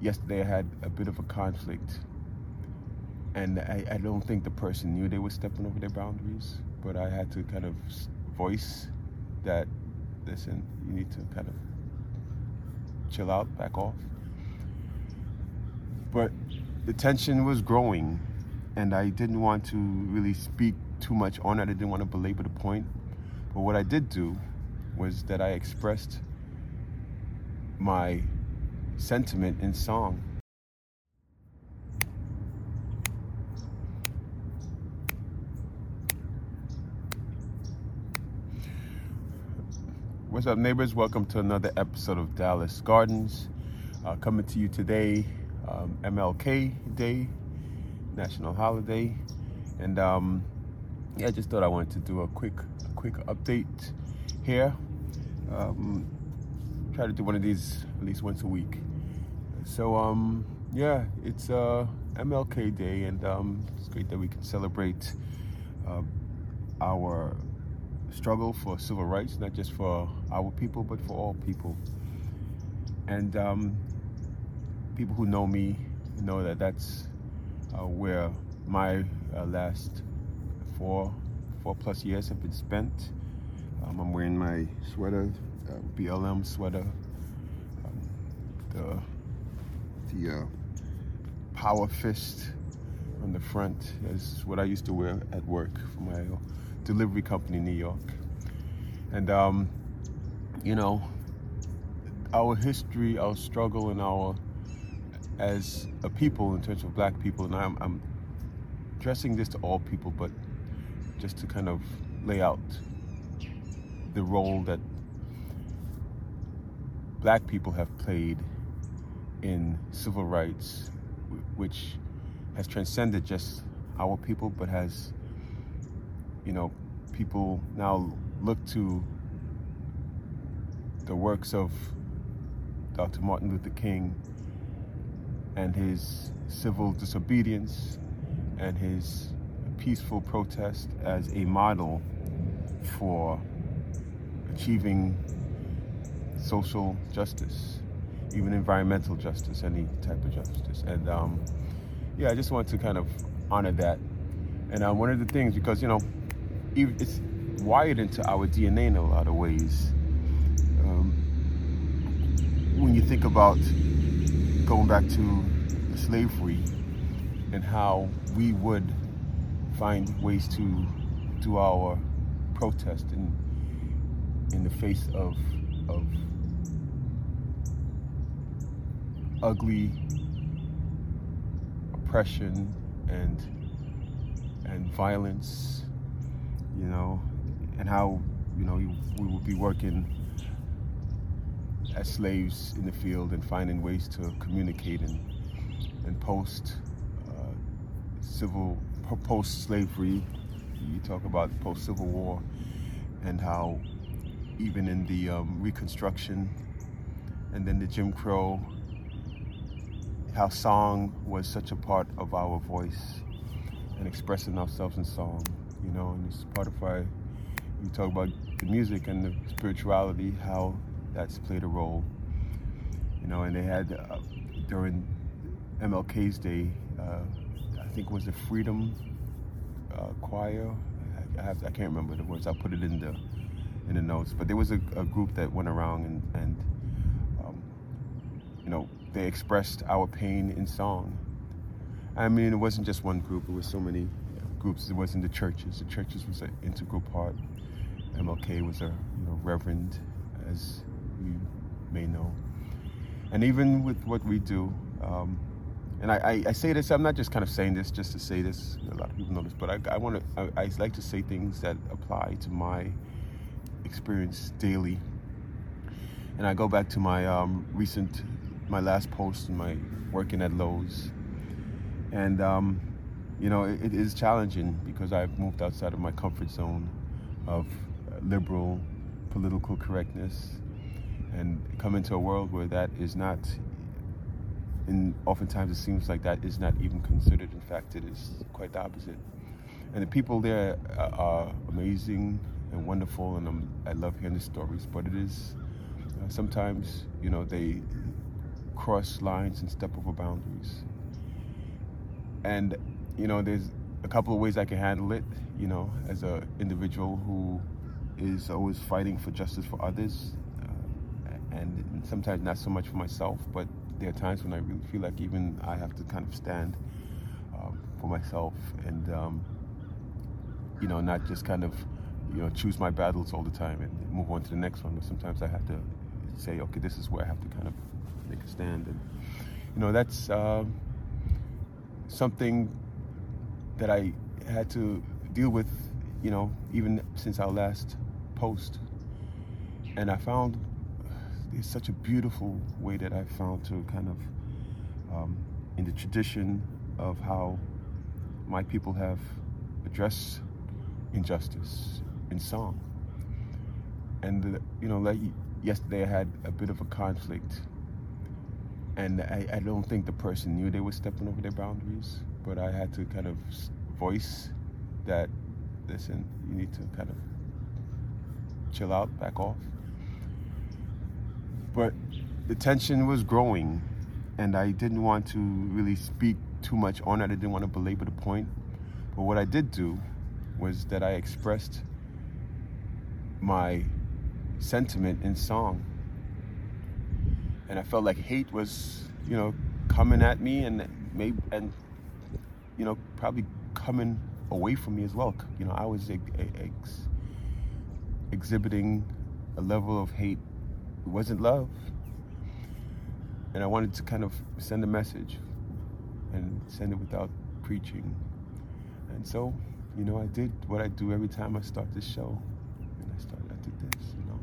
yesterday I had a bit of a conflict, and I, I don't think the person knew they were stepping over their boundaries, but I had to kind of voice that, listen, you need to kind of chill out, back off. But the tension was growing, and I didn't want to really speak too much on it. I didn't want to belabor the point. But what I did do was that I expressed my sentiment in song. What's up, neighbors? Welcome to another episode of Dallis Gardens. Uh, coming to you today, um, MLK Day, national holiday, and um, yeah, I just thought I wanted to do a quick, a quick update here. Um, try to do one of these at least once a week. So um, yeah, it's uh, MLK Day, and um, it's great that we can celebrate uh, our struggle for civil rights, not just for our people, but for all people. And um, people who know me know that that's uh, where my uh, last four four plus years have been spent. Um, I'm wearing my sweater, uh, BLM sweater, um, the the uh, power fist on the front. That's what I used to wear at work for my delivery company in New York. And um, you know, our history, our struggle, and our as a people in terms of black people, and I'm, I'm addressing this to all people, but just to kind of lay out the role that black people have played in civil rights, which has transcended just our people, but has, you know, people now look to the works of Dr. Martin Luther King and his civil disobedience and his peaceful protest as a model for achieving social justice, even environmental justice, any type of justice. And um, yeah, I just want to kind of honor that. And uh, one of the things, because you know, it's wired into our DNA in a lot of ways. Um, when you think about going back to slavery and how we would find ways to do our protest in in the face of of ugly oppression and and violence, you know, and how you know we would be working as slaves in the field and finding ways to communicate and and post uh, civil post slavery. You talk about post Civil War and how even in the um, Reconstruction and then the Jim Crow, how song was such a part of our voice and expressing ourselves in song, you know, and it's part of why we talk about the music and the spirituality, how that's played a role, you know, and they had uh, during MLK's Day, uh, I think it was the Freedom uh, Choir. I, have, I can't remember the words. I'll put it in the in the notes. But there was a, a group that went around and, and um, you know, they expressed our pain in song. I mean, it wasn't just one group. It was so many groups. It wasn't the churches. The churches was an integral part. MLK was a you know, reverend, as you may know. And even with what we do, um, and I, I, I, say this, I'm not just kind of saying this just to say this, a lot of people know this, but I, I want to, I, I, like to say things that apply to my experience daily. And I go back to my um, recent, my last post in my working at Lowe's. And, um, you know, it, it is challenging because I've moved outside of my comfort zone of liberal political correctness and come into a world where that is not and oftentimes it seems like that is not even considered. In fact, it is quite the opposite. And the people there are amazing and wonderful, and I'm, i love hearing the stories. But it is uh, sometimes, you know, they cross lines and step over boundaries. And you know, there's a couple of ways I can handle it. You know, as an individual who is always fighting for justice for others, uh, and sometimes not so much for myself, but there are times when I really feel like even I have to kind of stand um, for myself and um, you know not just kind of you know choose my battles all the time and move on to the next one. But sometimes I have to say, okay, this is where I have to kind of make a stand, and you know that's uh, something that I had to deal with, you know, even since our last post. And I found it's such a beautiful way that I found to kind of, um, in the tradition of how my people have addressed injustice in song. And, the, you know, like yesterday I had a bit of a conflict. And I, I don't think the person knew they were stepping over their boundaries, but I had to kind of voice that, listen, you need to kind of chill out, back off. But the tension was growing, and I didn't want to really speak too much on it. I didn't want to belabor the point. But what I did do was that I expressed my sentiment in song. And I felt like hate was, you know, coming at me and maybe and you know, probably coming away from me as well. You know, I was ex- ex- exhibiting a level of hate. It wasn't love. And I wanted to kind of send a message and send it without preaching. And so, you know, I did what I do every time I start this show. And I started, I did this, you know.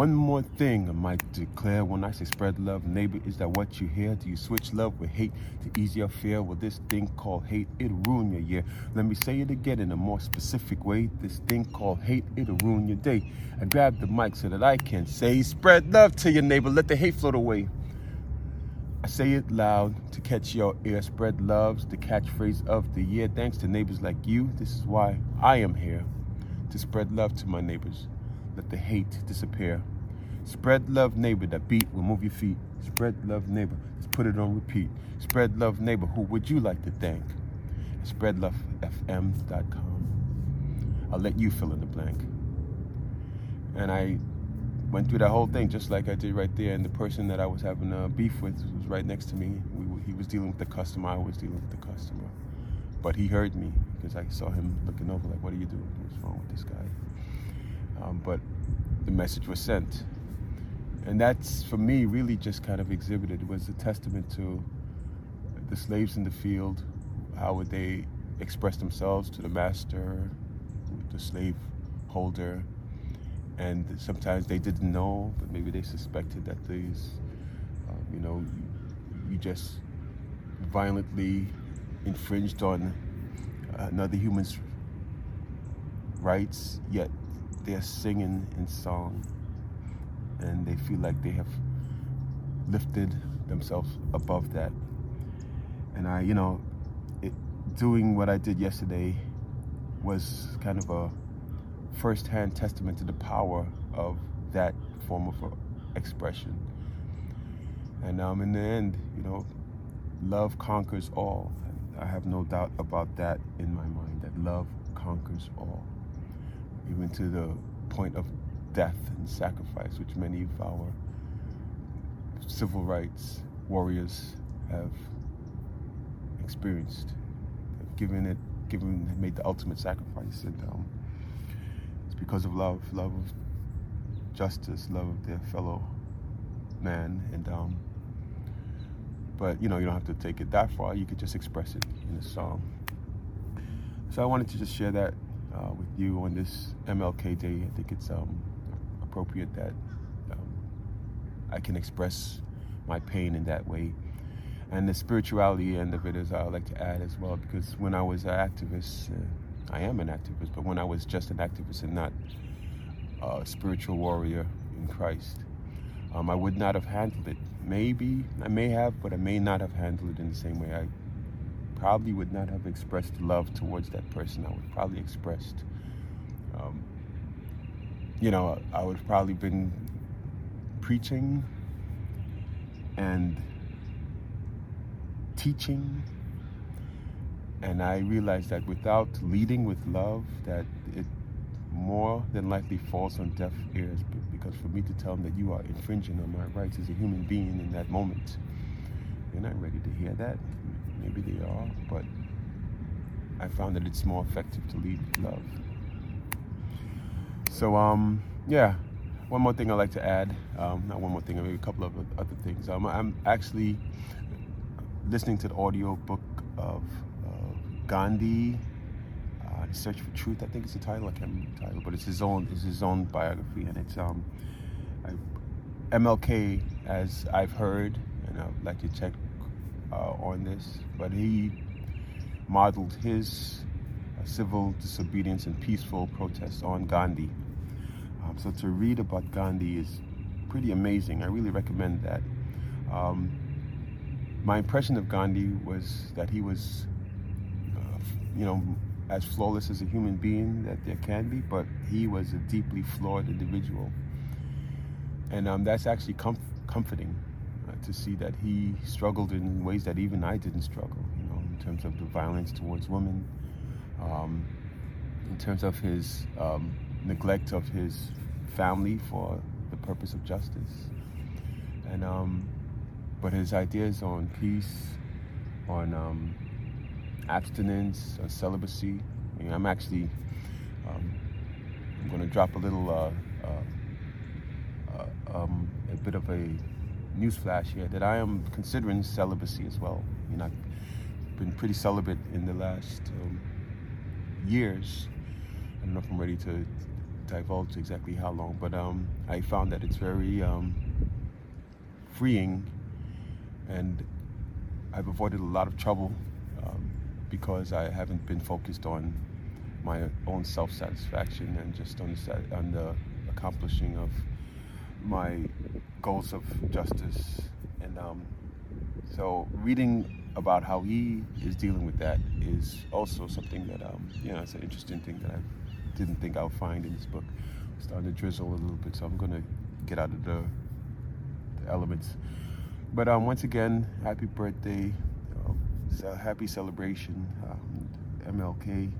One more thing I might declare when I say spread love, neighbor, is that what you hear? Do you switch love with hate to ease your fear? Well, this thing called hate, it'll ruin your year. Let me say it again in a more specific way. This thing called hate, it'll ruin your day. I grab the mic so that I can say, spread love to your neighbor, let the hate float away. I say it loud to catch your ear. Spread love's the catchphrase of the year. Thanks to neighbors like you, this is why I am here to spread love to my neighbors let the hate disappear. Spread love, neighbor, that beat will move your feet. Spread love, neighbor, let's put it on repeat. Spread love, neighbor, who would you like to thank? SpreadLoveFM.com. I'll let you fill in the blank. And I went through that whole thing just like I did right there. And the person that I was having a beef with was right next to me. We, he was dealing with the customer. I was dealing with the customer. But he heard me because I saw him looking over like, what are you doing? What's wrong with this guy? Um, but the message was sent. And that's, for me, really just kind of exhibited, was a testament to the slaves in the field. How would they express themselves to the master, the slave holder? And sometimes they didn't know, but maybe they suspected that these, uh, you know, you just violently infringed on another human's rights, yet they're singing in song and they feel like they have lifted themselves above that. And I, you know, it, doing what I did yesterday was kind of a first-hand testament to the power of that form of expression. And um, in the end, you know, love conquers all. I have no doubt about that in my mind, that love conquers all even to the point of death and sacrifice, which many of our civil rights warriors have experienced, have given it, given, made the ultimate sacrifice, and um, it's because of love, love of justice, love of their fellow man, and um, but you know you don't have to take it that far. You could just express it in a song. So I wanted to just share that uh, with you on this MLK Day. I think it's um, appropriate that um, I can express my pain in that way. And the spirituality end of it is I like to add as well, because when I was an activist, uh, I am an activist, but when I was just an activist and not a spiritual warrior in Christ, um, I would not have handled it. Maybe I may have, but I may not have handled it in the same way I probably would not have expressed love towards that person. I would probably expressed, um, you know, I would probably been preaching and teaching. And I realized that without leading with love that it more than likely falls on deaf ears because for me to tell them that you are infringing on my rights as a human being in that moment. They're not ready to hear that maybe they are but I found that it's more effective to lead with love. So um yeah one more thing I'd like to add um, not one more thing maybe a couple of other things. Um, I'm actually listening to the audio book of uh, Gandhi uh, Search for Truth I think it's the title I can't remember the title but it's his own it's his own biography and it's um I, MLK as I've heard and I'd like to check uh, on this but he modeled his uh, civil disobedience and peaceful protests on Gandhi. Um, so to read about Gandhi is pretty amazing. I really recommend that. Um, my impression of Gandhi was that he was, uh, you know, as flawless as a human being that there can be, but he was a deeply flawed individual. And um, that's actually comf comforting to see that he struggled in ways that even I didn't struggle, you know, in terms of the violence towards women, um, in terms of his um, neglect of his family for the purpose of justice. And um, but his ideas on peace, on um, abstinence, on celibacy. I mean, I'm actually um, I'm going to drop a little uh, uh, uh, um, a bit of a news flash here that I am considering celibacy as well. I mean, I've been pretty celibate in the last um, years. I don't know if I'm ready to divulge exactly how long, but um, I found that it's very um, freeing and I've avoided a lot of trouble um, because I haven't been focused on my own self-satisfaction and just on the, on the accomplishing of my goals of justice and um, so reading about how he is dealing with that is also something that um, you know it's an interesting thing that I didn't think I would find in this book. Starting to drizzle a little bit, so I'm going to get out of the, the elements. But um, once again, happy birthday, uh, happy celebration, MLK. Um,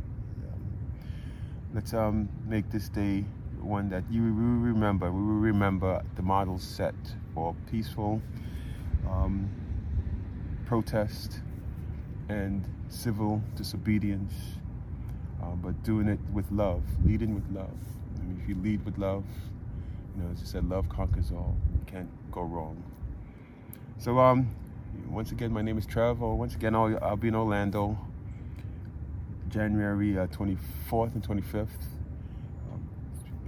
let's um, make this day one that you will remember. We will remember the model set for peaceful um, protest and civil disobedience, uh, but doing it with love, leading with love. I mean, if you lead with love, you know, as I said, love conquers all. You can't go wrong. So um, once again, my name is Trevor. Once again, I'll, I'll be in Orlando, January uh, 24th and 25th, um,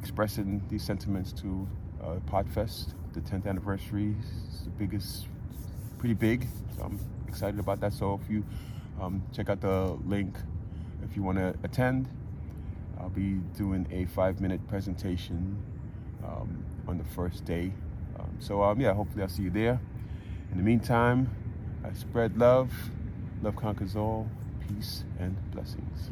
expressing these sentiments to uh, Podfest, the 10th anniversary. It's the biggest, pretty big. So I'm excited about that. So if you um, check out the link, if you want to attend, I'll be doing a five-minute presentation um, on the first day. Um, so um, yeah, hopefully I'll see you there. In the meantime, I spread love. Love conquers all. Peace and blessings.